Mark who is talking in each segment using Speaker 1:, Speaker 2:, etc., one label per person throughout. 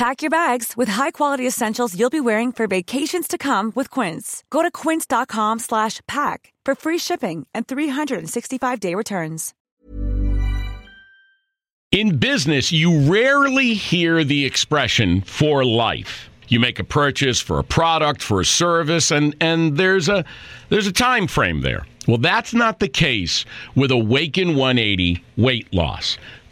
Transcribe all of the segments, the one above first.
Speaker 1: Pack your bags with high-quality essentials you'll be wearing for vacations to come with Quince. Go to quince.com slash pack for free shipping and 365-day returns.
Speaker 2: In business, you rarely hear the expression for life. You make a purchase for a product, for a service, and, and there's a there's a time frame there. Well, that's not the case with Awaken 180 weight loss.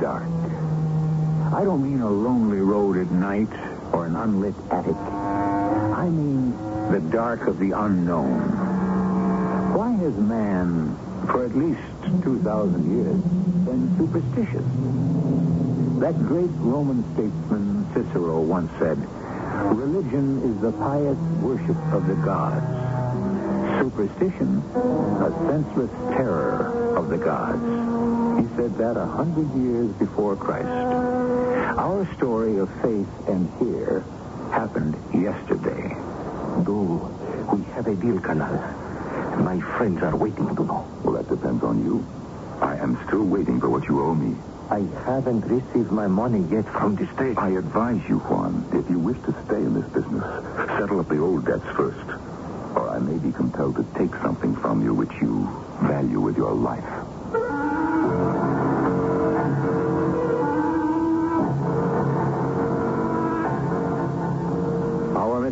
Speaker 3: dark? I don't mean a lonely road at night or an unlit attic. I mean the dark of the unknown. Why has man, for at least 2,000 years, been superstitious? That great Roman statesman Cicero once said, Religion is the pious worship of the gods. Superstition, a senseless terror of the gods. He said that a hundred years before Christ. Our story of faith and fear happened yesterday.
Speaker 4: Do we have a deal, Colonel? My friends are waiting to know.
Speaker 5: Well, that depends on you. I am still waiting for what you owe me.
Speaker 4: I haven't received my money yet from the state.
Speaker 5: I advise you, Juan, if you wish to stay in this business, settle up the old debts first. Or I may be compelled to take something from you which you value with your life.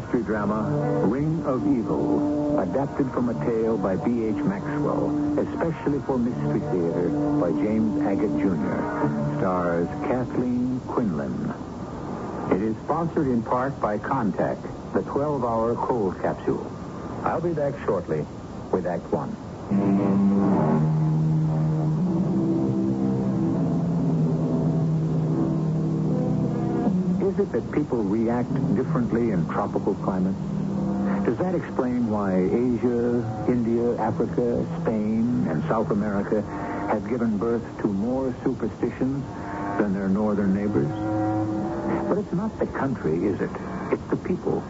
Speaker 3: Mystery drama, Ring of Evil, adapted from a tale by B.H. Maxwell, especially for Mystery Theater by James Agate Jr., stars Kathleen Quinlan. It is sponsored in part by Contac, the 12-hour cold capsule. I'll be back shortly with Act One. Is it that people react differently in tropical climates? Does that explain why Asia, India, Africa, Spain, and South America have given birth to more superstitions than their northern neighbors? But it's not the country, is it? It's the people.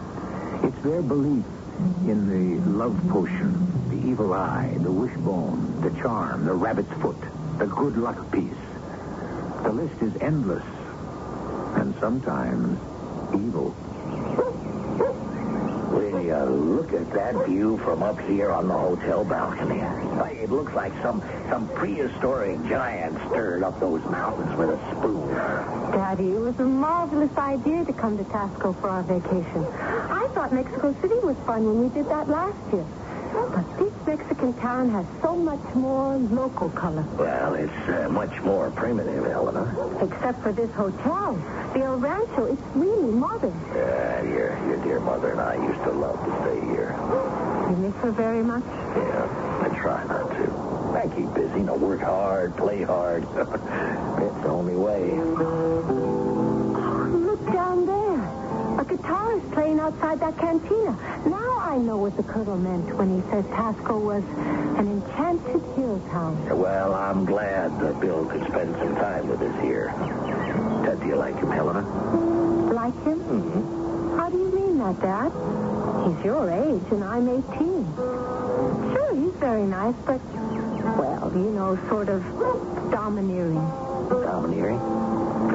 Speaker 3: It's their belief in the love potion, the evil eye, the wishbone, the charm, the rabbit's foot, the good luck piece. The list is endless. And sometimes evil.
Speaker 4: Will you look at that view from up here on the hotel balcony? Why, It looks like some some prehistoric giant stirred up those mountains with a spoon.
Speaker 6: Daddy, it was a marvelous idea to come to Taxco for our vacation. I thought Mexico City was fun when we did that last year. But this Mexican town has so much more local color.
Speaker 4: Well, it's uh, much more primitive, Helena.
Speaker 6: Except for this hotel. The El Rancho, it's really modern.
Speaker 4: Uh, your, your dear mother and I used to love to stay here.
Speaker 6: You miss her very much?
Speaker 4: Yeah, I try not to. I keep busy, you know, work hard, play hard. it's the only way.
Speaker 6: Is playing outside that cantina. Now I know what the colonel meant when he said Taxco was an enchanted hill town.
Speaker 4: Well, I'm glad that Bill could spend some time with us here. Ted, do you like him, Helena?
Speaker 6: Like him?
Speaker 4: Mm-hmm.
Speaker 6: How do you mean that, Dad? He's your age, and I'm 18. Sure, he's very nice, but, well, you know, sort of domineering.
Speaker 4: Domineering?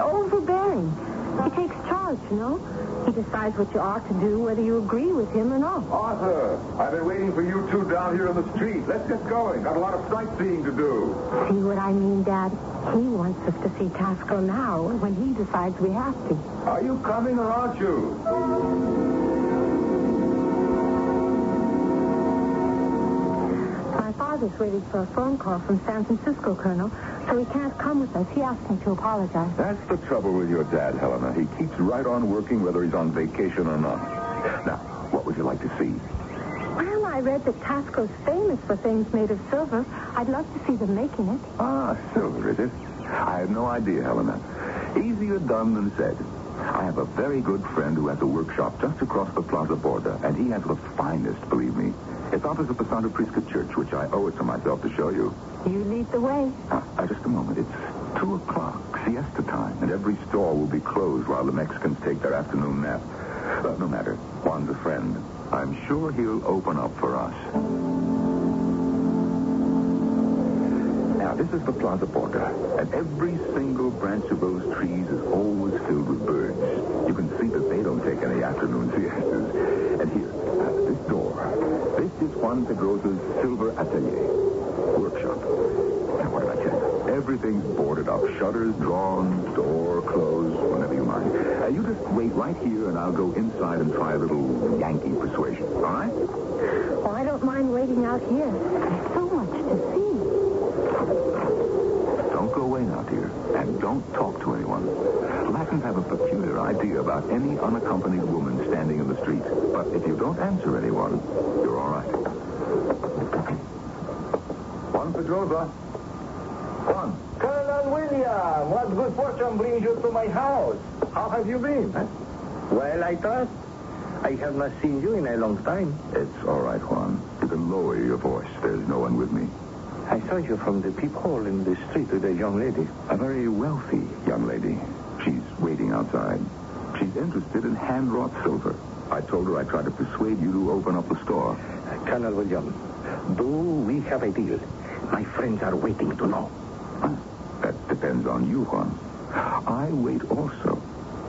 Speaker 6: Overbearing. He takes charge, you know? He decides what you ought to do, whether you agree with him or not.
Speaker 5: Arthur, I've been waiting for you two down here on the street. Let's get going. Got a lot of sightseeing to do.
Speaker 6: See what I mean, Dad? He wants us to see Taxco now when he decides we have to.
Speaker 5: Are you coming or aren't you?
Speaker 6: My father's waiting for a phone call from San Francisco, Colonel, so he can't come with us. He asked me to apologize.
Speaker 5: That's the trouble with your dad, Helena. He keeps right on working whether he's on vacation or not. Now, what would you like to see?
Speaker 6: Well, I read that Taxco's famous for things made of silver. I'd love to see them making it.
Speaker 5: Ah, silver, is it? I had no idea, Helena. Easier done than said. I have a very good friend who has a workshop just across the Plaza Borda, and he has the finest, believe me. It's opposite the Santa Prisca Church, which I owe it to myself to show you.
Speaker 6: You lead the way.
Speaker 5: Uh, uh, just a moment. It's 2 o'clock, siesta time, and every store will be closed while the Mexicans take their afternoon nap. But no matter. Juan's a friend. I'm sure he'll open up for us. Now, this is the Plaza Borda, and every single branch of those trees is always filled with birds. You can see that they don't take any afternoon siestas. And here, uh, this door, this is Juan Pedrosa's Silver Atelier workshop. Now, what did I tell you? Everything's boarded up. Shutters drawn, door closed, whenever you mind. Uh, you just wait right here, and I'll go inside and try a little Yankee persuasion. All right?
Speaker 6: Oh, I don't mind waiting out here. There's so much to see.
Speaker 5: Don't go away now, dear. And don't talk to anyone. Latins have a peculiar idea about any unaccompanied woman standing in the street. But if you don't answer anyone, you're all right. Juan Pedrosa. Juan.
Speaker 4: Colonel William, what good fortune brings you to my house?
Speaker 5: How have you been? Eh?
Speaker 4: Well, I thought. I have not seen you in a long time.
Speaker 5: It's all right, Juan. You can lower your voice. There's no one with me.
Speaker 4: I saw you from the peephole in the street with a young lady.
Speaker 5: A very wealthy young lady. She's waiting outside. She's interested in hand-wrought silver. I told her I'd try to persuade you to open up the store.
Speaker 4: Colonel William, do we have a deal? My friends are waiting to know.
Speaker 5: That depends on you, Juan. I wait also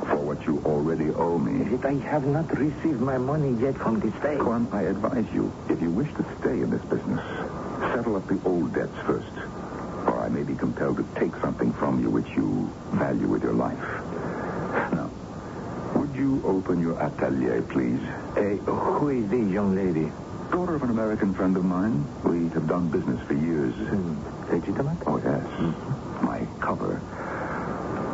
Speaker 5: for what you already owe me.
Speaker 4: Yet I have not received my money yet from the state.
Speaker 5: Juan, I advise you, if you wish to stay in this business, settle up the old debts first. Or I may be compelled to take something from you which you value with your life. Now, would you open your atelier, please?
Speaker 4: Uh, who is this young lady?
Speaker 5: Daughter of an American friend of mine. We have done business for years.
Speaker 4: Legitimate?
Speaker 5: Oh, yes. My cover.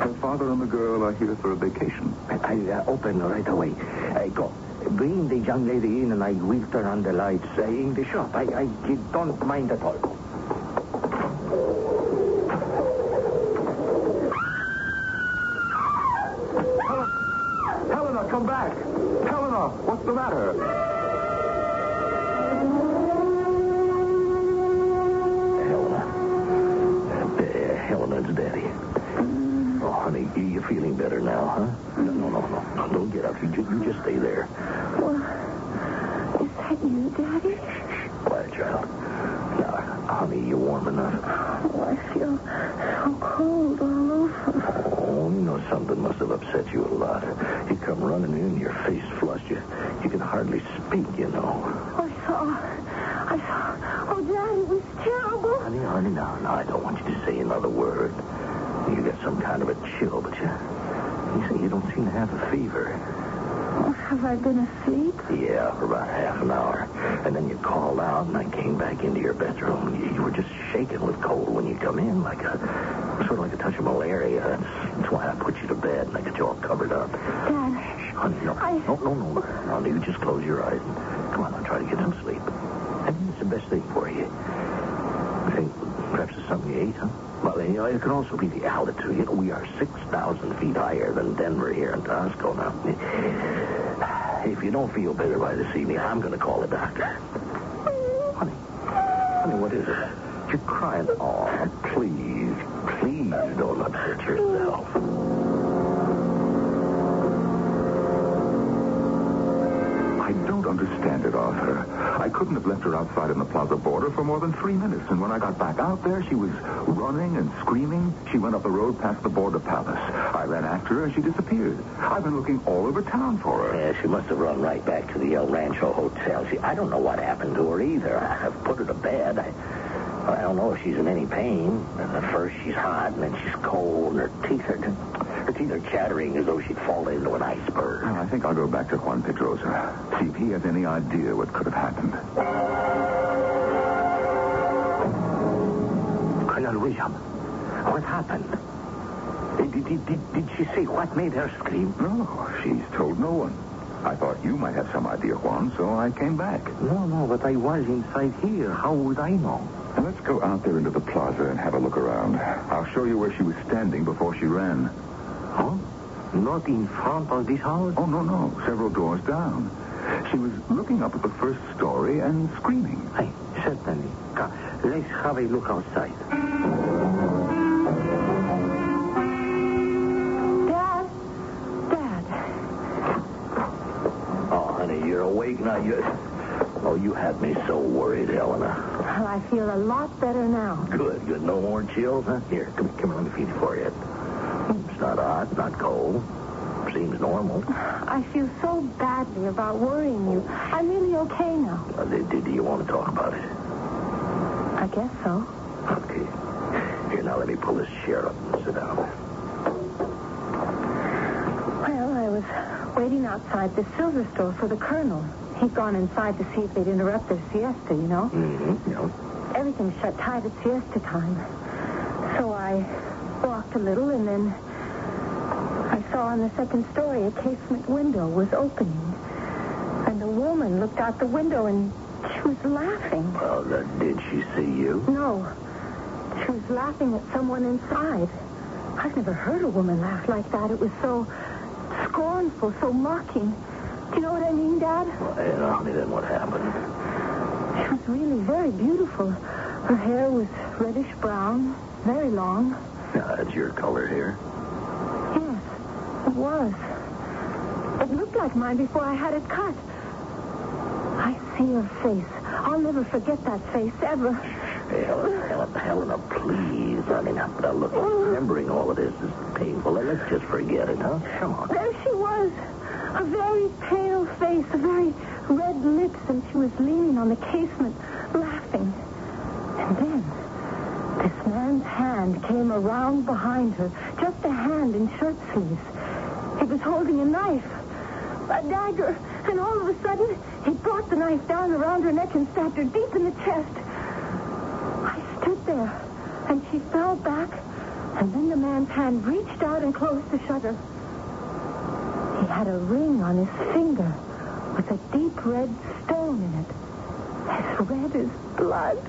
Speaker 5: Her father and the girl are here for a vacation.
Speaker 4: I uh, open right away. I go. Bring the young lady in and I will turn on the lights uh, in the shop. I, I don't mind at all.
Speaker 5: Helena, come back. Helena, what's the matter?
Speaker 4: Helena. Uh, Helena's daddy. Oh, honey, you, you feeling better now, huh? No, no, no, no. no don't get up. You, ju- you just stay there.
Speaker 6: Well, is that you, Daddy?
Speaker 4: Quiet, child. Now, honey, you warm enough?
Speaker 6: Oh, I feel so cold all over.
Speaker 4: Oh, something must have upset you a lot. You come running in, your face flushed. You, you can hardly speak, you know.
Speaker 6: I saw. I saw. Oh, Dad, it was terrible.
Speaker 4: Honey, honey, no, no, I don't want you to say another word. You got some kind of a chill, but you, you say you don't seem to have a fever.
Speaker 6: Oh, have I been asleep?
Speaker 4: Yeah, for about half an hour. And then you called out, and I came back into your bedroom. and You, you were just shaking with cold when you come in, like a sort of like a touch of malaria. That's, that's why I put you to bed and I got you all covered up.
Speaker 6: Dad.
Speaker 4: Honey, no,
Speaker 6: I-
Speaker 4: no, no, no, no, no. You just close your eyes and come on, I'll try to get some sleep. I think it's the best thing for you. I think perhaps it's something you ate, huh? Well, you know, it could also be the altitude. You know, we are 6,000 feet higher than Denver here in Taxco now. If you don't feel better by this evening, I'm going to call a doctor. Honey, honey, what is it? You're crying. Oh, please, please don't upset yourself.
Speaker 5: Understand it, Arthur. I couldn't have left her outside in the plaza Borda for more than three minutes. And when I got back out there, she was running and screaming. She went up the road past the Borda palace. I ran after her and she disappeared. I've been looking all over town for her.
Speaker 4: Yeah, she must have run right back to the El Rancho Hotel. She, I don't know what happened to her either. I- I've put her to bed. I, I don't know if she's in any pain. At first she's hot, and then she's cold, and her teeth are her chattering as though she'd fall into an iceberg.
Speaker 5: Well, I think I'll go back to Juan Pedrosa. See if he has any idea what could have happened.
Speaker 4: Colonel William, what happened? Did, did, did, did she say what made her scream?
Speaker 5: No, she's told no one. I thought you might have some idea, Juan, so I came back.
Speaker 4: No, no, but I was inside here. How would I know?
Speaker 5: Now, let's go out there into the plaza and have a look around. I'll show you where she was standing before she ran.
Speaker 4: Huh? Not in front of this house?
Speaker 5: Oh, no, no. Several doors down. She was looking up at the first story and screaming.
Speaker 4: Hey, certainly. Come, let's have a look outside.
Speaker 6: Dad. Dad.
Speaker 4: Oh, honey, you're awake now. You... Oh, you had me so worried, Helena.
Speaker 6: Well, I feel a lot better now.
Speaker 4: Good, good. No more chills, huh? Here, come, come here, let me feed you for you. Not hot, not cold. Seems normal.
Speaker 6: I feel so badly about worrying you. I'm really okay now.
Speaker 4: Uh, do, do- you want to talk about it?
Speaker 6: I guess so.
Speaker 4: Okay. Here, now let me pull this chair up and sit down.
Speaker 6: Well, I was waiting outside the silver store for the colonel. He'd gone inside to see if they'd interrupt their siesta, you know.
Speaker 4: Mm-hmm.
Speaker 6: Everything's shut tight at siesta time. So I walked a little and then saw on the second story a casement window was opening. And a woman looked out the window and she was laughing.
Speaker 4: well, uh, did she see you?
Speaker 6: No. She was laughing at someone inside. I've never heard a woman laugh like that. It was so scornful, so mocking. Do you know what I mean, Dad?
Speaker 4: Well, yeah, honey, then what happened?
Speaker 6: She was really very beautiful. Her hair was reddish brown, very long.
Speaker 4: Yeah, that's your color here.
Speaker 6: It was. It looked like mine before I had it cut. I see her face. I'll never forget that face, ever.
Speaker 4: Helena, Helena, please. I mean, now, look, remembering all of this is painful. Let's just forget it, huh? Come on.
Speaker 6: There she was. A very pale face, a very red lips, and she was leaning on the casement, laughing. And then, this man's hand came around behind her, just a hand in shirt sleeves. He was holding a knife, a dagger, and all of a sudden, he brought the knife down around her neck and stabbed her deep in the chest. I stood there, and she fell back, and then the man's hand reached out and closed the shutter. He had a ring on his finger with a deep red stone in it. As red as blood.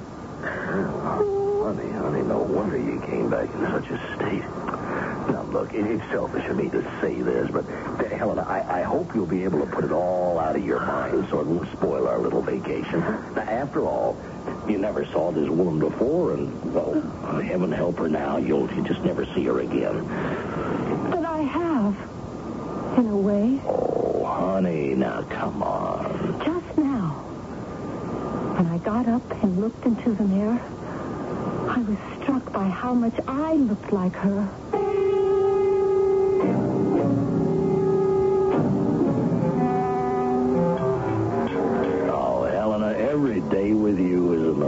Speaker 4: Oh, Honey, honey, no wonder you came back in such a state. Look, it, it's selfish of me to say this, but uh, Helena, I, I hope you'll be able to put it all out of your mind so it won't spoil our little vacation. Now, after all, you never saw this woman before, and, well, heaven help her now, you'll you just never see her again.
Speaker 6: But I have. In a way.
Speaker 4: Oh, honey, now come on.
Speaker 6: Just now. When I got up and looked into the mirror, I was struck by how much I looked like her.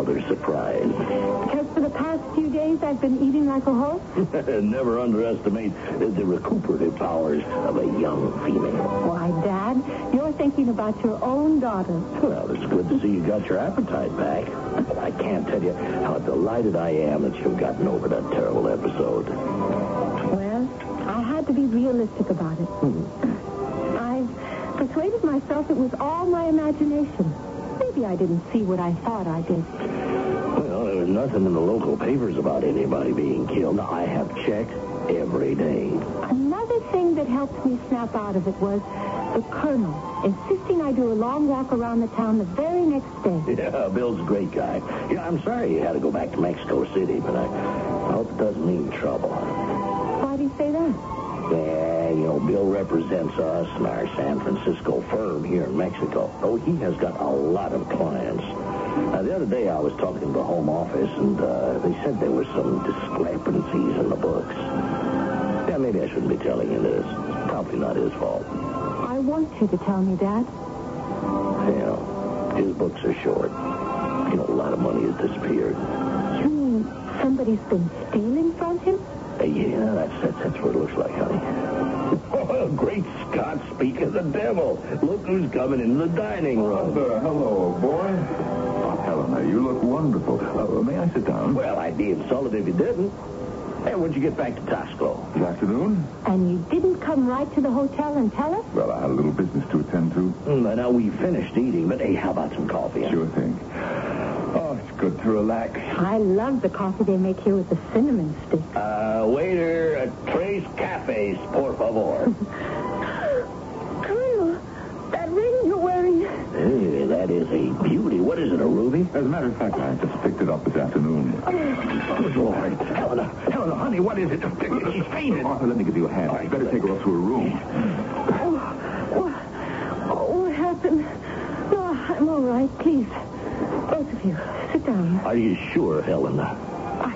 Speaker 4: Mother's surprise.
Speaker 6: Because for the past few days I've been eating like a horse?
Speaker 4: Never underestimate the recuperative powers of a young female.
Speaker 6: Why, Dad, you're thinking about your own daughter.
Speaker 4: Well, it's good to see you got your appetite back. I can't tell you how delighted I am that you've gotten over that terrible episode.
Speaker 6: Well, I had to be realistic about it. Hmm. I persuaded myself it was all my imagination. Maybe I didn't see what I thought I did.
Speaker 4: Well, there was nothing in the local papers about anybody being killed. I have checked every day.
Speaker 6: Another thing that helped me snap out of it was the colonel insisting I do a long walk around the town the very next day.
Speaker 4: Yeah, Bill's a great guy. Yeah, I'm sorry you had to go back to Mexico City, but I hope it doesn't mean trouble.
Speaker 6: Why do you say that?
Speaker 4: Yeah, you know, Bill represents us and our San Francisco firm here in Mexico. Oh, he has got a lot of clients. Now, the other day I was talking to the home office, and uh, they said there were some discrepancies in the books. Yeah, maybe I shouldn't be telling you this. It's probably not his fault.
Speaker 6: I want you to tell me, that.
Speaker 4: You know, his books are short. You know, a lot of money has disappeared.
Speaker 6: You mean somebody's been stealing from him?
Speaker 4: Uh, yeah, that's, that's, that's what it looks like, honey. Oh, great Scott, speak of the devil. Look who's coming in the dining room.
Speaker 5: Uh, hello, boy. Oh, Helena, you look wonderful. Uh, may I sit down?
Speaker 4: Well, I'd be insulted if you didn't. Hey, when'd you get back to Taxco?
Speaker 5: This afternoon.
Speaker 6: And you didn't come right to the hotel and tell us?
Speaker 5: Well, I had a little business to attend to.
Speaker 4: Mm, now, we finished eating, but hey, how about some coffee? huh?
Speaker 5: Sure thing. Oh, it's good to relax.
Speaker 6: I love the coffee they make here with the cinnamon stick.
Speaker 4: Uh, waiter, uh, tres cafes, por favor.
Speaker 6: Colonel, that ring you're wearing.
Speaker 4: hey, that is a beauty. What is it, a ruby?
Speaker 5: As a matter of fact, I just picked it up this afternoon.
Speaker 4: Good Lord. Helena, Helena, honey, what is it? She's fainted.
Speaker 5: Arthur, let me give you a hand.
Speaker 4: All right,
Speaker 5: You better take her up to her room.
Speaker 6: Oh, what, oh, what happened? No, I'm all right. Please, both of you, sit down.
Speaker 4: Are you sure, Helena?
Speaker 6: I,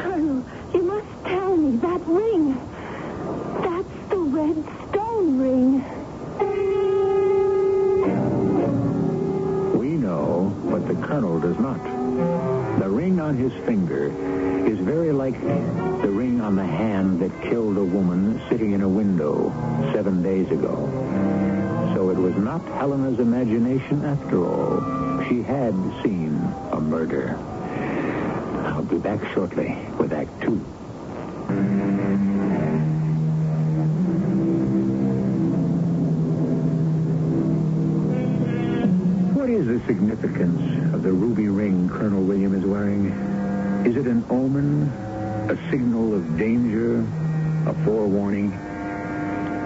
Speaker 6: Colonel, you must tell me that ring. That's the red stone ring.
Speaker 3: We know, but the colonel does not. The ring on his finger is very like the ring on the hand that killed a woman sitting in a window seven days ago. So it was not Helena's imagination after all. She had seen a murder. I'll be back shortly with Act Two. What is the significance of the ruby ring Colonel William is wearing? Is it an omen? A signal of danger? A forewarning?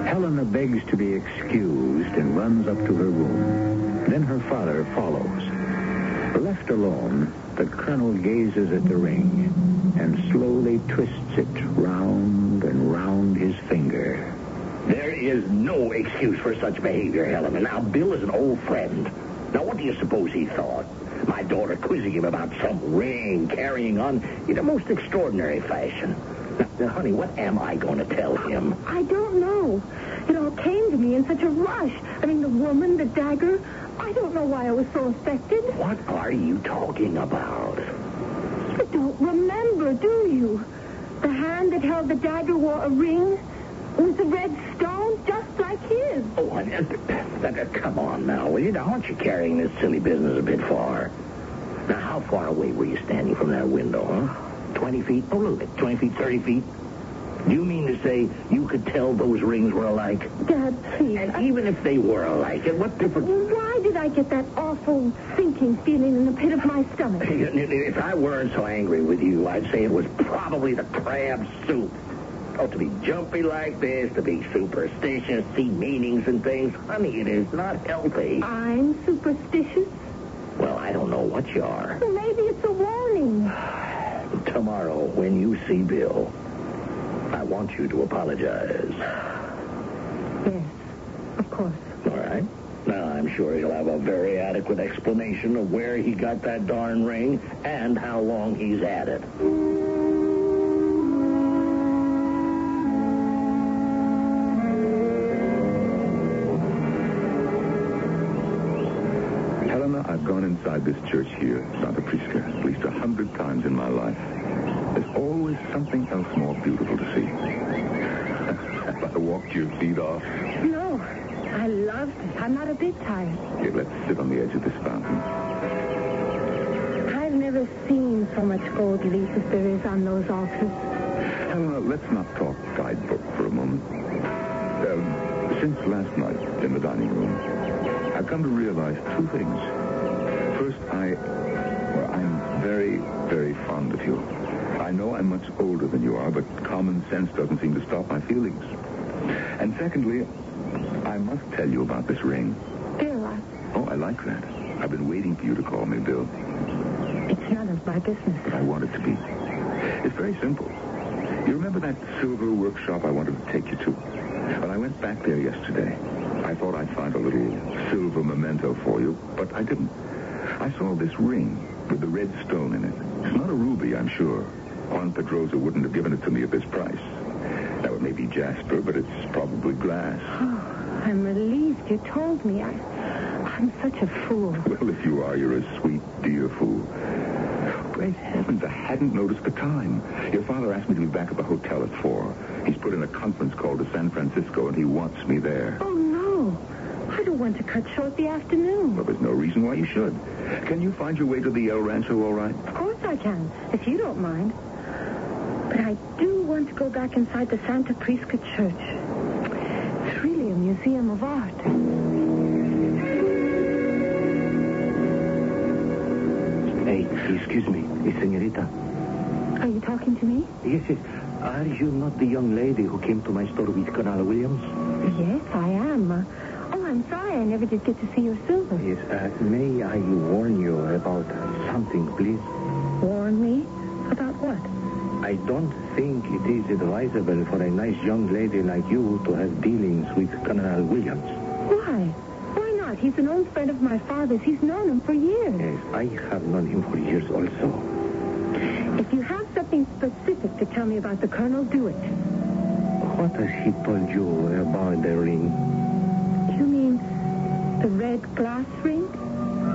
Speaker 3: Helena begs to be excused and runs up to her room. Then her father follows. Left alone, the colonel gazes at the ring and slowly twists it round and round his finger.
Speaker 4: There is no excuse for such behavior, Helen. Now, Bill is an old friend. Now, what do you suppose he thought? My daughter quizzing him about some ring, carrying on in a most extraordinary fashion. Now, now, honey, what am I going to tell him?
Speaker 6: I don't know. It all came to me in such a rush. I mean, the woman, the dagger. I don't know why I was so affected.
Speaker 4: What are you talking about?
Speaker 6: You don't remember, do you? The hand that held the dagger wore a ring with a red stone, just like his.
Speaker 4: Oh, uh, uh, uh, come on now, will you? Now, aren't you carrying this silly business a bit far? Now, how far away were you standing from that window, huh? 20 feet? Oh, look, 20 feet, 30 feet? Do you mean to say you could tell those rings were alike?
Speaker 6: Dad, please.
Speaker 4: And even if they were alike, and what difference?
Speaker 6: Why did I get that awful sinking feeling in the pit of my stomach?
Speaker 4: If I weren't so angry with you, I'd say it was probably the crab soup. Oh, to be jumpy like this, to be superstitious, see meanings and things, honey, it is not healthy.
Speaker 6: I'm superstitious.
Speaker 4: Well, I don't know what you are.
Speaker 6: Well, maybe it's a warning.
Speaker 4: Tomorrow, when you see Bill, I want you to apologize.
Speaker 6: Yes, of course.
Speaker 4: All right? Now, I'm sure he'll have a very adequate explanation of where he got that darn ring and how long he's had it.
Speaker 5: Helena, I've gone inside this church here, Santa Prisca, at least a hundred times in my life, there's always something else more beautiful to see. Have I walked your feet off?
Speaker 6: No, I love it. I'm not a bit tired.
Speaker 5: Here, let's sit on the edge of this fountain.
Speaker 6: I've never seen so much gold leaf as there is on those altars.
Speaker 5: Helena, let's not talk guidebook for a moment. Um, since last night in the dining room, I've come to realize two things. First, I, well, I'm very, very fond of you. I know I'm much older than you are, but common sense doesn't seem to stop my feelings. And secondly, I must tell you about this ring.
Speaker 6: Bill, I,
Speaker 5: Oh, I like that. I've been waiting for you to call me Bill,
Speaker 6: it's none of my business.
Speaker 5: but I want it to be. It's very simple. You remember that silver workshop I wanted to take you to? When I went back there yesterday, I thought I'd find a little silver memento for you, but I didn't. I saw this ring with the red stone in it. It's not a ruby, I'm sure. Juan Pedrosa wouldn't have given it to me at this price. Now, it may be jasper, but it's probably glass.
Speaker 6: Oh, I'm relieved you told me. I, I'm such a fool.
Speaker 5: Well, if you are, you're a sweet, dear fool. Great heavens, I hadn't noticed the time. Your father asked me to be back at the hotel at four. He's put in a conference call to San Francisco, and he wants me there.
Speaker 6: Oh, no. I don't want to cut short the afternoon.
Speaker 5: Well, there's no reason why you should. Can you find your way to the El Rancho all right?
Speaker 6: Of course I can, if you don't mind. But I do want to go back inside the Santa Prisca Church. It's really a museum of art.
Speaker 4: Hey, excuse me, Miss Senorita.
Speaker 6: Are you talking to me?
Speaker 4: Yes, yes. Are you not the young lady who came to my store with Colonel Williams?
Speaker 6: Yes, I am. Oh, I'm sorry I never did get to see your silver.
Speaker 4: Yes, uh, may I warn you about something, please?
Speaker 6: Warn me?
Speaker 4: I don't think it is advisable for a nice young lady like you to have dealings with Colonel Williams.
Speaker 6: Why? Why not? He's an old friend of my father's. He's known him for years.
Speaker 4: Yes, I have known him for years also.
Speaker 6: If you have something specific to tell me about the colonel, do it.
Speaker 4: What has he told you about the ring?
Speaker 6: You mean the red glass ring?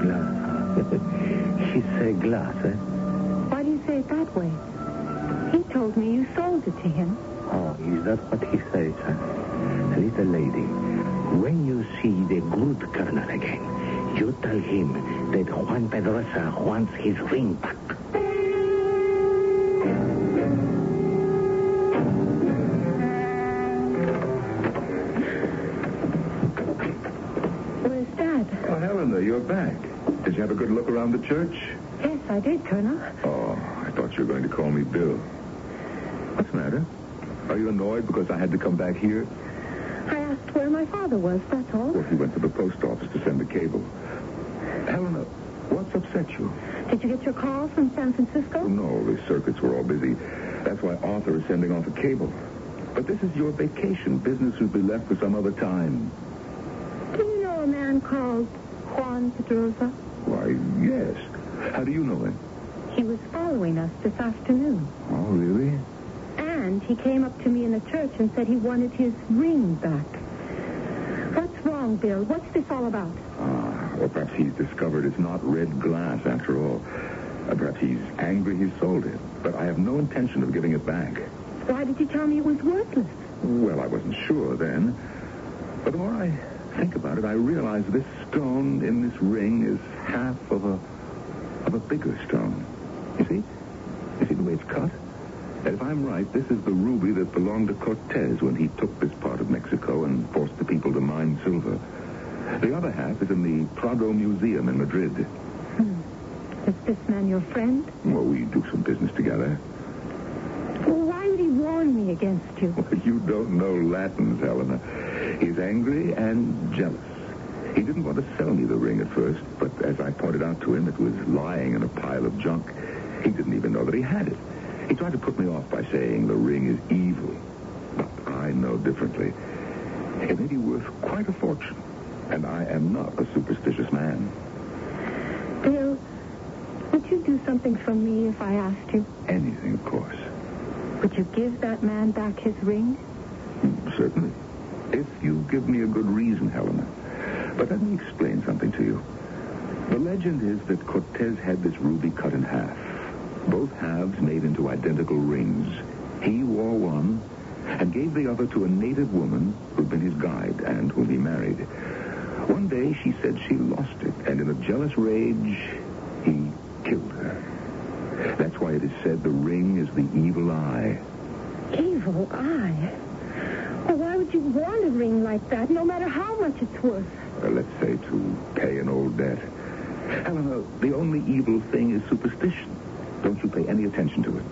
Speaker 4: Glass. he said glass, eh?
Speaker 6: Why do you say it that way? He told me you sold it to him.
Speaker 4: Oh, is that what he says, huh? Little lady, when you see the good colonel again, you tell him that Juan Pedrosa wants his ring back.
Speaker 6: Where's Dad?
Speaker 5: Oh, Helena, you're back. Did you have a good look around the church?
Speaker 6: Yes, I did, Colonel.
Speaker 5: Oh, I thought you were going to call me Bill. What's the matter? Are you annoyed because I had to come back here?
Speaker 6: I asked where my father was, that's all.
Speaker 5: Well, he went to the post office to send the cable. Helena, what's upset you?
Speaker 6: Did you get your call from San Francisco?
Speaker 5: Oh, no, the circuits were all busy. That's why Arthur is sending off a cable. But this is your vacation. Business will be left for some other time.
Speaker 6: Do you know a man called Juan Pedrosa?
Speaker 5: Why, yes. How do you know him?
Speaker 6: He was following us this afternoon.
Speaker 5: Oh, really?
Speaker 6: He came up to me in the church and said he wanted his ring back. What's wrong, Bill? What's this all about?
Speaker 5: Ah, or perhaps he's discovered it's not red glass after all. Uh, perhaps he's angry he sold it. But I have no intention of giving it back.
Speaker 6: Why did you tell me it was worthless?
Speaker 5: Well, I wasn't sure then. But the more I think about it, I realize this stone in this ring is half of a of a bigger stone. You see? You see the way it's cut? If I'm right, this is the ruby that belonged to Cortez when he took this part of Mexico and forced the people to mine silver. The other half is in the Prado Museum in Madrid. Hmm.
Speaker 6: Is this man your friend?
Speaker 5: Well, we do some business together.
Speaker 6: Well, why would he warn me against you?
Speaker 5: Well, you don't know Latins, Helena. He's angry and jealous. He didn't want to sell me the ring at first, but as I pointed out to him, it was lying in a pile of junk. He didn't even know that he had it. He tried to put me off by saying the ring is evil. But I know differently. It may be worth quite a fortune, and I am not a superstitious man.
Speaker 6: Bill, would you do something for me if I asked you?
Speaker 5: Anything, of course.
Speaker 6: Would you give that man back his ring?
Speaker 5: Hmm, certainly. If you give me a good reason, Helena. But let me explain something to you. The legend is that Cortez had this ruby cut in half. Both halves made into identical rings. He wore one and gave the other to a native woman who'd been his guide and whom he married. One day she said she lost it, and in a jealous rage, he killed her. That's why it is said the ring is the evil eye.
Speaker 6: Evil eye? Well, why would you want a ring like that, no matter how much it's worth?
Speaker 5: Uh, let's say to pay an old debt. Helena, the only evil thing is superstition. Don't you pay any attention to it.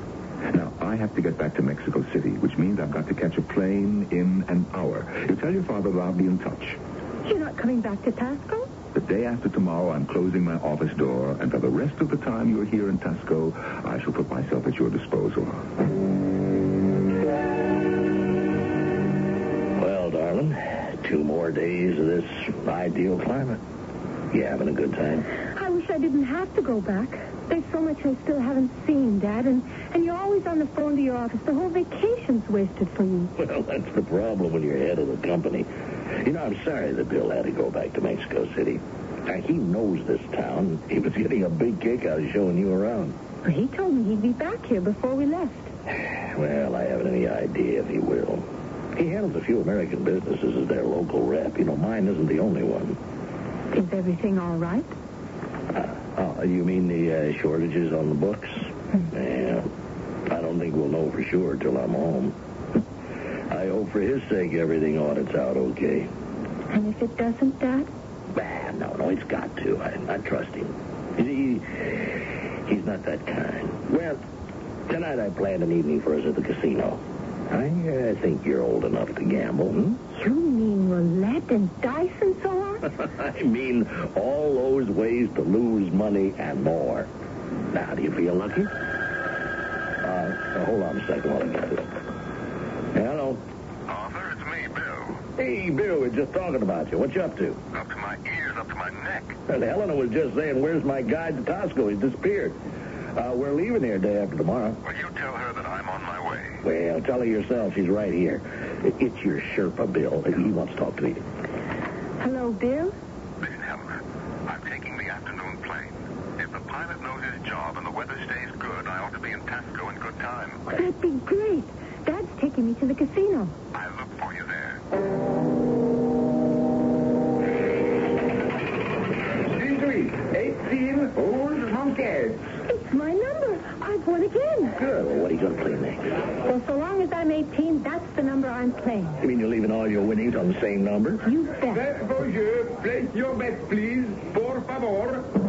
Speaker 5: Now, I have to get back to Mexico City, which means I've got to catch a plane in an hour. You tell your father that I'll be in touch.
Speaker 6: You're not coming back to Taxco?
Speaker 5: The day after tomorrow, I'm closing my office door, and for the rest of the time you're here in Taxco, I shall put myself at your disposal.
Speaker 4: Well, darling, two more days of this ideal climate. You having a good time?
Speaker 6: I wish I didn't have to go back. There's so much I still haven't seen, Dad, and, and you're always on the phone to your office. The whole vacation's wasted for you.
Speaker 4: Well, that's the problem when you're head of the company. You know, I'm sorry that Bill had to go back to Mexico City. Now, he knows this town. He was getting a big kick out of showing you around.
Speaker 6: Well, he told me he'd be back here before we left.
Speaker 4: Well, I haven't any idea if he will. He handles a few American businesses as their local rep. You know, mine isn't the only one.
Speaker 6: Is everything all right?
Speaker 4: Oh, you mean the uh, shortages on the books? Yeah. I don't think we'll know for sure till I'm home. I hope for his sake everything audits out okay.
Speaker 6: And if it doesn't, Dad?
Speaker 4: Bah, no, no, it's got to. I, I trust him. He, he's not that kind. Well, tonight I planned an evening for us at the casino. I uh, think you're old enough to gamble, hmm?
Speaker 6: You mean roulette and dice and so on?
Speaker 4: I mean, all those ways to lose money and more. Now, do you feel lucky? Hold on a second while I get this. Hello.
Speaker 7: Arthur, it's me, Bill.
Speaker 4: Hey, Bill, we're just talking about you. What you up to?
Speaker 7: Up to my ears, up to my neck.
Speaker 4: And Helena was just saying, where's my guide to Taxco? He's disappeared. Uh, we're leaving here day after tomorrow.
Speaker 7: Well, you tell her that I'm on my way.
Speaker 4: Well, tell her yourself. She's right here. It's your Sherpa, Bill. He wants to talk to you.
Speaker 6: Hello, Bill?
Speaker 7: Listen, Helena, I'm taking the afternoon plane. If the pilot knows his job and the weather stays good, I ought to be in Taxco in good time.
Speaker 6: That'd be great. Dad's taking me to the casino.
Speaker 7: I'll look for you there.
Speaker 3: 18, old monkeys.
Speaker 6: It's my number. I've won again.
Speaker 4: Good. Well, what are you going to play next?
Speaker 6: Well, so long as I'm 18, that's the number I'm playing.
Speaker 4: You mean you're leaving all your winnings on the same number?
Speaker 6: You bet.
Speaker 3: Bonjour, place your bet, please. Por favor.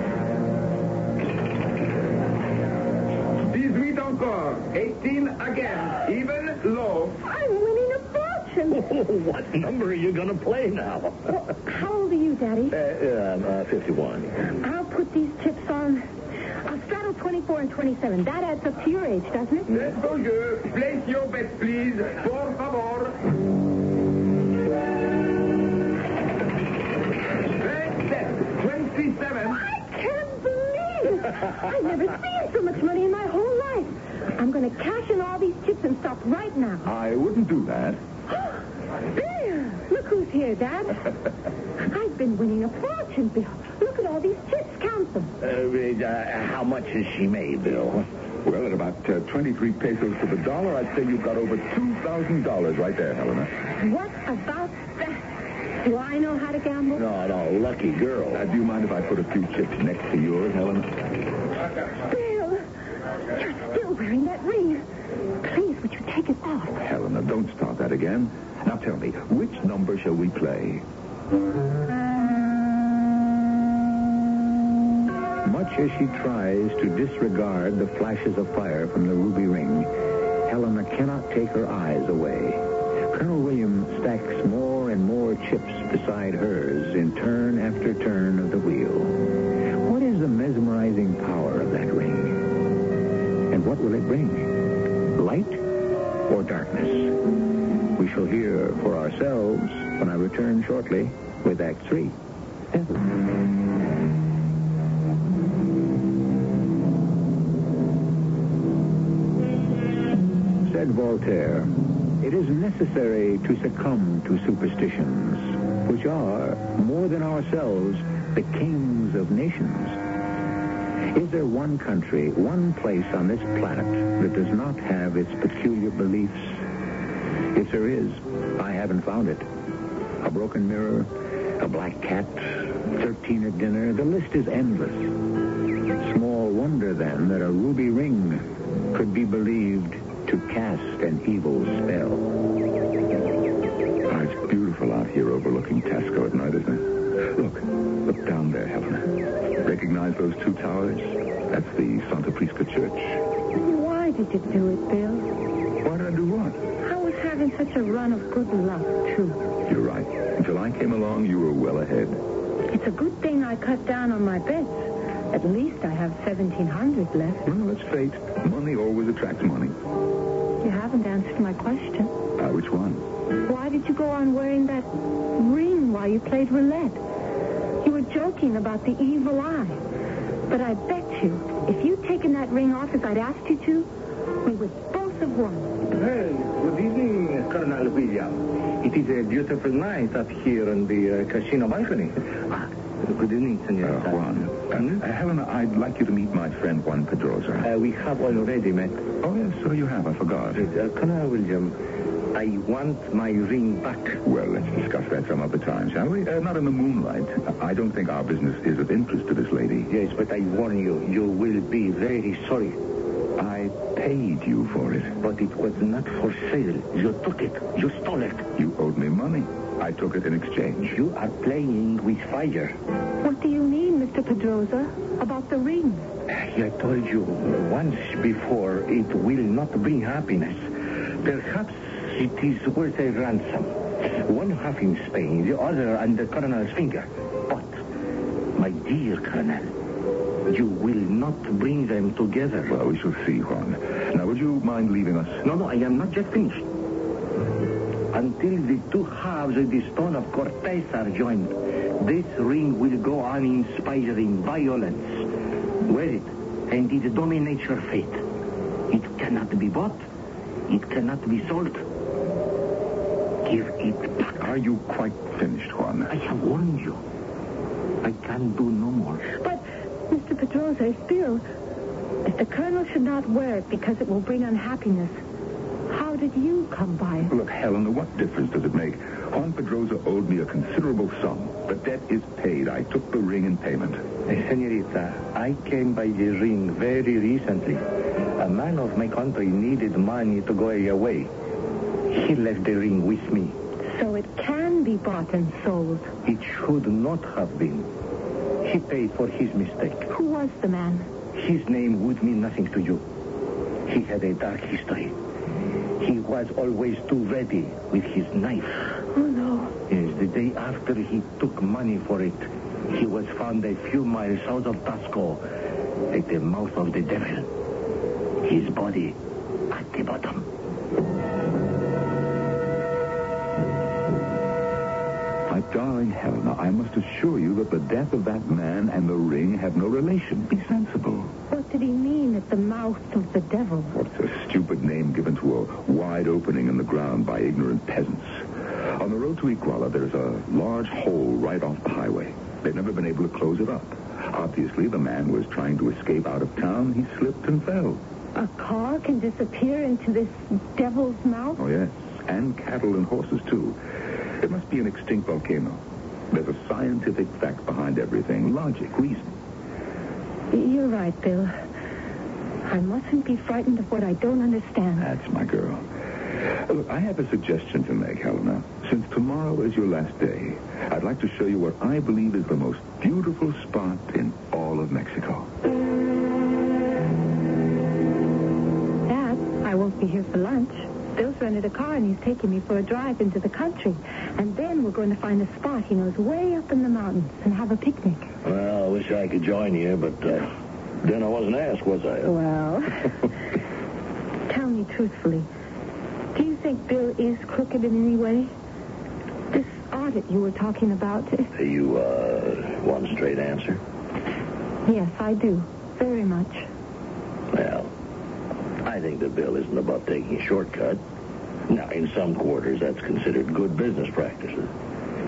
Speaker 3: 18 encore. 18 again. Even low.
Speaker 6: I'm winning a fortune.
Speaker 4: what number are you going to play now?
Speaker 6: Well, how old are you, Daddy?
Speaker 4: Uh, um, uh, 51.
Speaker 6: I'll put these chips on. I'll straddle 24 and 27. That adds up to your age, doesn't it?
Speaker 3: Bonjour, place your bet, please. Por favor. 27.
Speaker 6: I can't believe it. I've never seen so much money in my whole life. I'm going to cash in all these chips and stop right now.
Speaker 5: I wouldn't do that.
Speaker 6: There! Look who's here, Dad. I've been winning a fortune, Bill. Look at all these chips. Count them.
Speaker 4: Uh, uh, how much has she made, Bill?
Speaker 5: Well, at about uh, 23 pesos to the dollar, I'd say you've got over $2,000 right there, Helena.
Speaker 6: What about that? Do I know how to gamble?
Speaker 4: No, no, lucky girl.
Speaker 5: Uh, do you mind if I put a few chips next to yours, Helena?
Speaker 6: Bill, you're still wearing that ring. Take it off?
Speaker 5: Helena, don't start that again. Now tell me, which number shall we play?
Speaker 3: Much as she tries to disregard the flashes of fire from the ruby ring, Helena cannot take her eyes away. Colonel William stacks more and more chips beside hers in turn after turn of the wheel. What is the mesmerizing power of that ring? And what will it bring? Light or darkness? We shall hear for ourselves when I return shortly with Act Three. Said Voltaire, it is necessary to succumb to superstitions, which are, more than ourselves, the kings of nations. Is there one country, one place on this planet that does not have its peculiar beliefs? If there is, I haven't found it. A broken mirror, a black cat, 13 at dinner, the list is endless. Small wonder, then, that a ruby ring could be believed to cast an evil spell.
Speaker 5: Ah, it's beautiful out here overlooking Taxco at night, isn't it? Look, look down there, Helena. Recognize those two towers? That's the Santa Prisca Church.
Speaker 6: Why did you do it, Bill?
Speaker 5: Why did I do what?
Speaker 6: I was having such a run of good luck, too.
Speaker 5: You're right. Until I came along, you were well ahead.
Speaker 6: It's a good thing I cut down on my bets. At least I have 1700 left.
Speaker 5: Well, that's fate. Money always attracts money.
Speaker 6: You haven't answered my question.
Speaker 5: Ah, which one?
Speaker 6: Why did you go on wearing that ring while you played roulette? You were joking about the evil eye. But I bet you, if you'd taken that ring off as I'd asked you to, we would both have won.
Speaker 7: Well, good evening, Colonel William. It is a beautiful night up here on the uh, casino balcony. Ah, good evening, Senor.
Speaker 5: Uh, Juan. Uh, Helena, I'd like you to meet my friend Juan Pedrosa.
Speaker 7: Uh, we have already met.
Speaker 5: Oh, yes, so you have. I forgot.
Speaker 7: Uh, Colonel William, I want my ring back.
Speaker 5: Well, let's discuss that some other time, shall we? Uh, not in the moonlight. I don't think our business is of interest to this lady.
Speaker 7: Yes, but I warn you, you will be very sorry.
Speaker 5: I paid you for it.
Speaker 7: But it was not for sale. You took it. You stole it.
Speaker 5: You owed me money. I took it in exchange.
Speaker 7: You are playing with fire.
Speaker 6: What do you mean, Mr. Pedrosa, about the ring?
Speaker 7: I told you once before it will not bring happiness. Perhaps it is worth a ransom. One half in Spain, the other the colonel's finger. But, my dear colonel, you will not bring them together.
Speaker 5: Well, we shall see, Juan. Now, would you mind leaving us?
Speaker 7: No, no, I am not yet finished. Until the two halves of the stone of Cortez are joined, this ring will go on inspiring violence. Wear it, and it dominates your fate. It cannot be bought. It cannot be sold. Give it back.
Speaker 5: Are you quite finished, Juan?
Speaker 7: I have warned you. I can do no more.
Speaker 6: But, Mr. Pedrosa, still, if the colonel should not wear it because it will bring unhappiness, how did you come by it?
Speaker 5: Look, Helena, what difference does it make? Juan Pedrosa owed me a considerable sum. The debt is paid. I took the ring in payment.
Speaker 7: Eh, Senorita, I came by the ring very recently. A man of my country needed money to go away. He left the ring with me.
Speaker 6: So it can be bought and sold.
Speaker 7: It should not have been. He paid for his mistake.
Speaker 6: Who was the man?
Speaker 7: His name would mean nothing to you. He had a dark history. He was always too ready with his knife.
Speaker 6: Oh, no.
Speaker 7: Yes, the day after he took money for it, he was found a few miles south of Taxco at the mouth of the devil. His body at the bottom.
Speaker 5: Darling Helena, I must assure you that the death of that man and the ring have no relation. Be sensible.
Speaker 6: What did he mean at the mouth of the devil?
Speaker 5: What's a stupid name given to a wide opening in the ground by ignorant peasants? On the road to Iguala, there's a large hole right off the highway. They've never been able to close it up. Obviously, the man was trying to escape out of town. He slipped and fell.
Speaker 6: A car can disappear into this devil's mouth?
Speaker 5: Oh, yes. And cattle and horses, too. It must be an extinct volcano. There's a scientific fact behind everything. Logic, reason.
Speaker 6: You're right, Bill. I mustn't be frightened of what I don't understand.
Speaker 5: That's my girl. Look, I have a suggestion to make, Helena. Since tomorrow is your last day, I'd like to show you what I believe is the most beautiful spot in all of Mexico.
Speaker 6: Dad, I won't be here for lunch. Bill's rented a car and he's taking me for a drive into the country. And then we're going to find a spot he knows way up in the mountains and have a picnic.
Speaker 7: Well, I wish I could join you, but uh, then I wasn't asked, was I?
Speaker 6: Well, tell me truthfully. Do you think Bill is crooked in any way? This audit you were talking about.
Speaker 7: You, uh, want a straight answer?
Speaker 6: Yes, I do. Very much.
Speaker 7: Well, think that Bill isn't above taking a shortcut. Now, in some quarters, that's considered good business practices.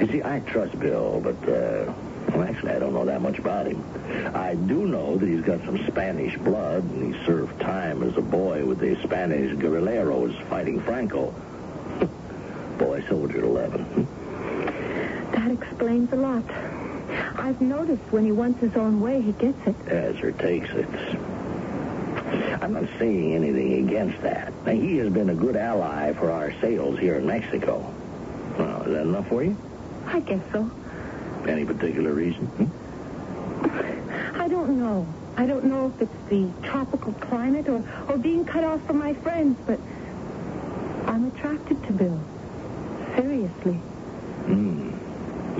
Speaker 7: You see, I trust Bill, but uh,
Speaker 4: Well, actually, I don't know that much about him. I do know that he's got some Spanish blood, and he served time as a boy with the Spanish guerrilleros fighting Franco. boy soldier at 11.
Speaker 6: That explains a lot. I've noticed when he wants his own way, he gets it.
Speaker 4: As or takes it. I'm not saying anything against that. Now, he has been a good ally for our sales here in Mexico. Well, is that enough for you?
Speaker 6: I guess so.
Speaker 4: Any particular reason? Hmm?
Speaker 6: I don't know. I don't know if it's the tropical climate or, or being cut off from my friends, but I'm attracted to Bill. Seriously.
Speaker 4: Hmm.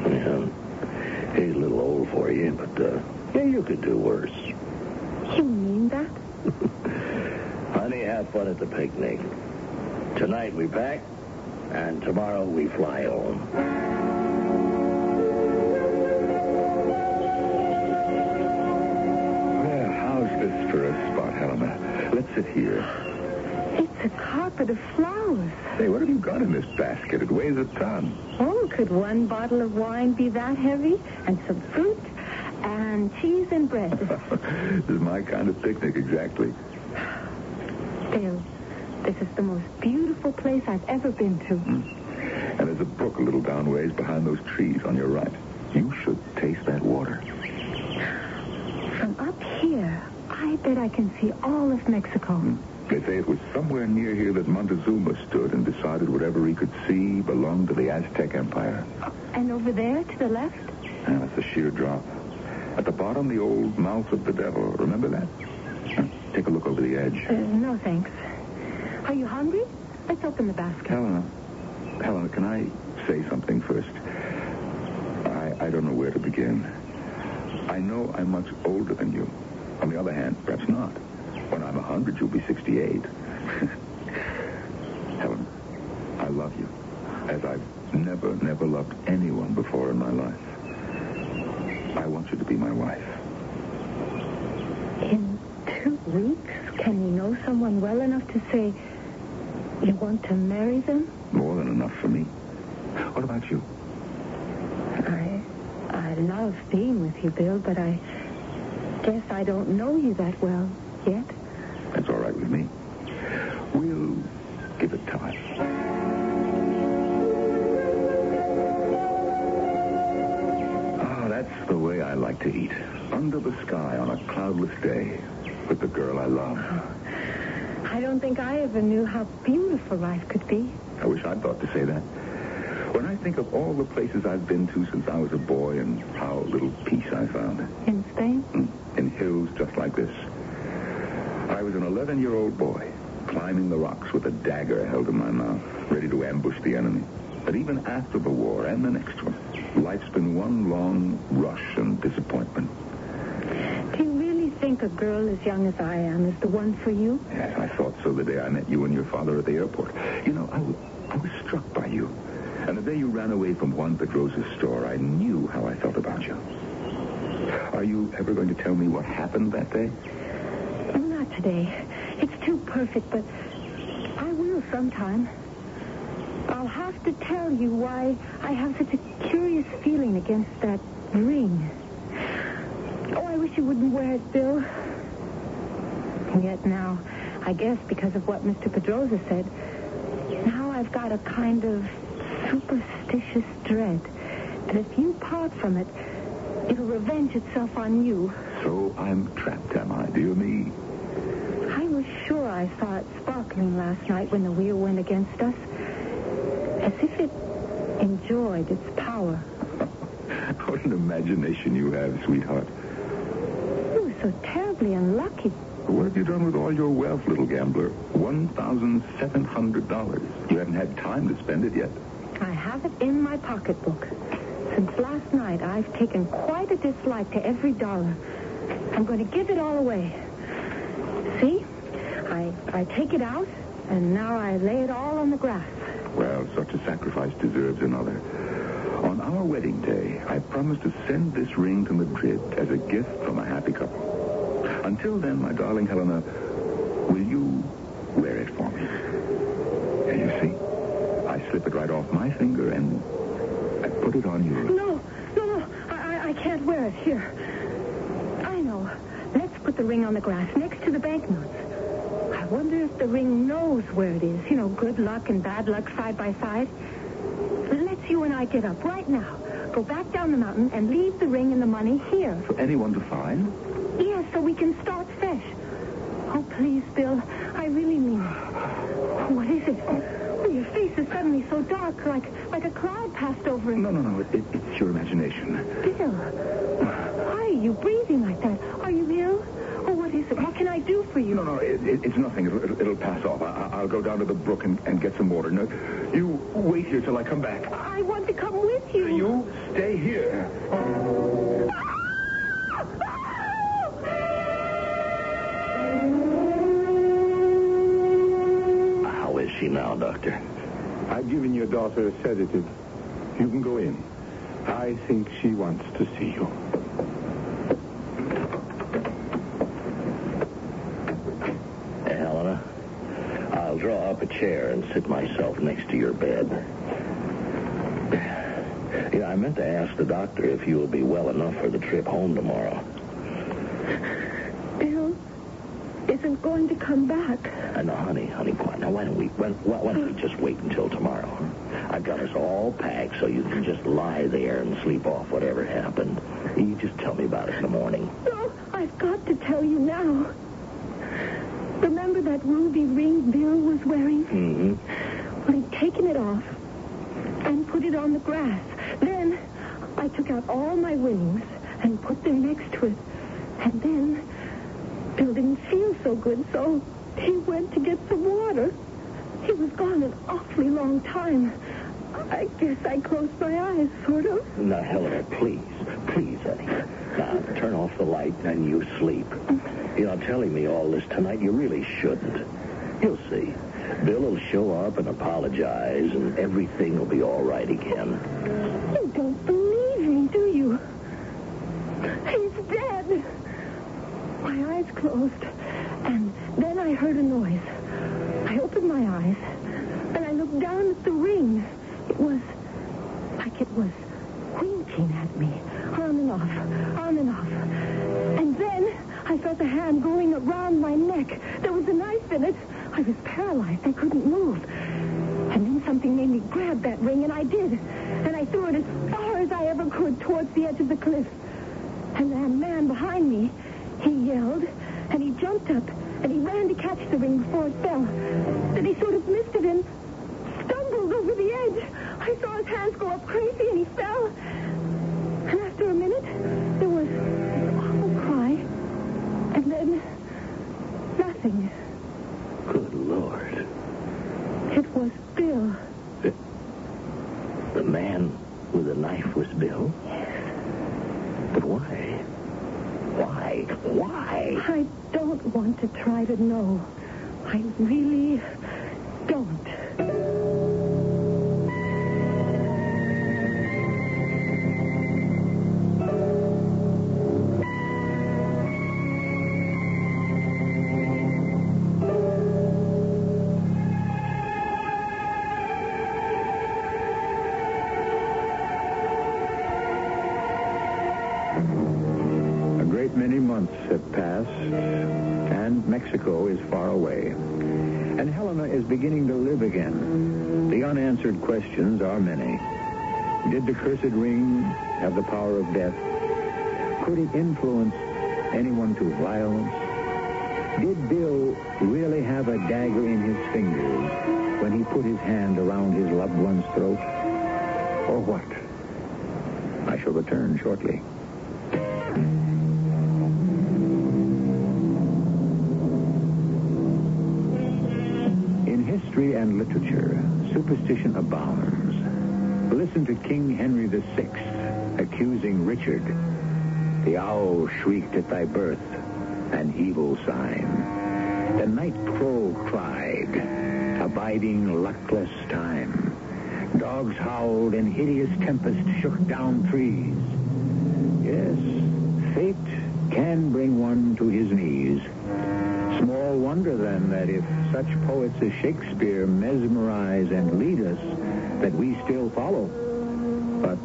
Speaker 4: Yeah. He's a little old for you, but, uh, yeah, you could do worse.
Speaker 6: You mean that?
Speaker 4: Honey, have fun at the picnic. Tonight we pack, and tomorrow we fly home.
Speaker 5: Well, how's this for a spot, Helena? Let's sit here.
Speaker 6: It's a carpet of flowers.
Speaker 5: Hey, what have you got in this basket? It weighs a ton.
Speaker 6: Oh, could one bottle of wine be that heavy? And some fruit? And cheese and bread.
Speaker 5: this is my kind of picnic, exactly.
Speaker 6: Bill, this is the most beautiful place I've ever been to. Hmm.
Speaker 5: And there's a brook a little down ways behind those trees on your right. You should taste that water.
Speaker 6: From up here, I bet I can see all of Mexico. Hmm.
Speaker 5: They say it was somewhere near here that Montezuma stood and decided whatever he could see belonged to the Aztec Empire.
Speaker 6: And over there to the left?
Speaker 5: Ah, and it's a sheer drop. At the bottom, the old mouth of the devil. Remember that? Huh, Take a look over the edge.
Speaker 6: Uh, no, thanks. Are you hungry? Let's open the basket.
Speaker 5: Helena, Helena, can I say something first? I, I don't know where to begin. I know I'm much older than you. On the other hand, perhaps not. When I'm a 100, you'll be 68. Helen, I love you as I've never, never loved anyone before in my life. I want you to be my wife.
Speaker 6: In two weeks, can you know someone well enough to say you want to marry them?
Speaker 5: More than enough for me. What about you?
Speaker 6: I, I love being with you, Bill, but I guess I don't know you that well yet.
Speaker 5: That's all right with me. We'll give it time. To eat. Under the sky on a cloudless day with the girl I love.
Speaker 6: I don't think I ever knew how beautiful life could be.
Speaker 5: I wish I'd thought to say that. When I think of all the places I've been to since I was a boy and how little peace I found.
Speaker 6: In Spain?
Speaker 5: Mm, In hills just like this. I was an 11-year-old boy, climbing the rocks with a dagger held in my mouth, ready to ambush the enemy. But even after the war and the next one, life's been one long rush and disappointment.
Speaker 6: Do you really think a girl as young as I am is the one for you?
Speaker 5: Yes, I thought so the day I met you and your father at the airport. You know, I was, I was struck by you. And the day you ran away from Juan Pedrosa's store, I knew how I felt about you. Are you ever going to tell me what happened that day?
Speaker 6: Not today. It's too perfect, but I will sometime. Have to tell you why I have such a curious feeling against that ring. Oh, I wish you wouldn't wear it, Bill. And yet now, I guess because of what Mr. Pedrosa said, now I've got a kind of superstitious dread that if you part from it, it'll revenge itself on you.
Speaker 5: So I'm trapped, am I? Dear me.
Speaker 6: I was sure I saw it sparkling last night when the wheel went against us. As if it enjoyed its power.
Speaker 5: What an imagination you have, sweetheart.
Speaker 6: You were so terribly unlucky.
Speaker 5: What have you done with all your wealth, little gambler? $1,700. You haven't had time to spend it yet.
Speaker 6: I have it in my pocketbook. Since last night, I've taken quite a dislike to every dollar. I'm going to give it all away. See? I, I take it out, and now I lay it all on the grass.
Speaker 5: Well, such a sacrifice deserves another. On our wedding day, I promised to send this ring to Madrid as a gift from a happy couple. Until then, my darling Helena, will you wear it for me? And you see, I slip it right off my finger and I put it on yours.
Speaker 6: No, no, no. I, I can't wear it. Here. I know. Let's put the ring on the grass next to the banknotes. I wonder if the ring knows where it is. You know, good luck and bad luck side by side. Let's you and I get up right now. Go back down the mountain and leave the ring and the money here.
Speaker 5: For anyone to find?
Speaker 6: Yes, so we can start fresh. Oh, please, Bill. I really mean it. What is it? Oh, your face is suddenly so dark, like like a cloud passed over it.
Speaker 5: No, no, no. It, it, it's your imagination.
Speaker 6: Bill, why are you breathing like that? Are you ill? What is it? What can I do for you?
Speaker 5: No, no, it, it, it's nothing. It'll, it'll, it'll pass off. I, I'll go down to the brook and, and get some water. No, you wait here till I come back.
Speaker 6: I want to come with you.
Speaker 5: You stay here.
Speaker 4: How is she now, Doctor?
Speaker 5: I've given your daughter a sedative. You can go in. I think she wants to see you.
Speaker 4: Hey, Helena, I'll draw up a chair and sit myself next to your bed. Yeah, I meant to ask the doctor if you will be well enough for the trip home tomorrow.
Speaker 6: Bill isn't going to come back.
Speaker 4: Uh, no, honey, honey, quiet. Now, why don't we, why, why why don't we just wait until tomorrow? I've got us all packed so you can just lie there and sleep off whatever happened. You just tell me about it in the morning.
Speaker 6: No, I've got to tell you now. Remember that ruby ring Bill was wearing?
Speaker 4: Mm-hmm.
Speaker 6: Well, he'd taken it off and put it on the grass. Then I took out all my winnings and put them next to it. And then Bill didn't feel so good, so he went to get some water. He was gone an awfully long time. I guess I closed my eyes, sort of.
Speaker 4: Now, Helena, please, please, honey. Now, turn off the light and you sleep. You know, telling me all this tonight, you really shouldn't. You'll see. Bill will show up and apologize, and everything will be all right again.
Speaker 6: A
Speaker 3: great many months have passed, and Mexico is far away. And Helena is beginning to live again. The unanswered questions are many. Did the cursed ring have the power of death? Could it influence anyone to violence? Did Bill really have a dagger in his fingers when he put his hand around his loved one's throat? Or what? I shall return shortly. And literature, superstition abounds. Listen to King Henry VI accusing Richard. The owl shrieked at thy birth, an evil sign. The night crow cried, abiding luckless time. Dogs howled and hideous tempest shook down trees. Yes, fate can bring one to his knees. Wonder, then, that if such poets as Shakespeare mesmerize and lead us, that we still follow. But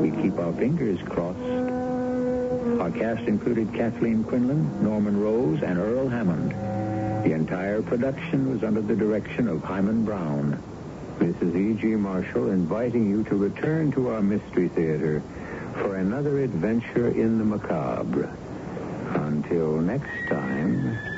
Speaker 3: we keep our fingers crossed Our cast included Kathleen Quinlan, Norman Rose, and Earl Hammond. The entire production was under the direction of Himan Brown. Is E.G. Marshall inviting you to return to our Mystery Theater for another adventure in the macabre. Until next time,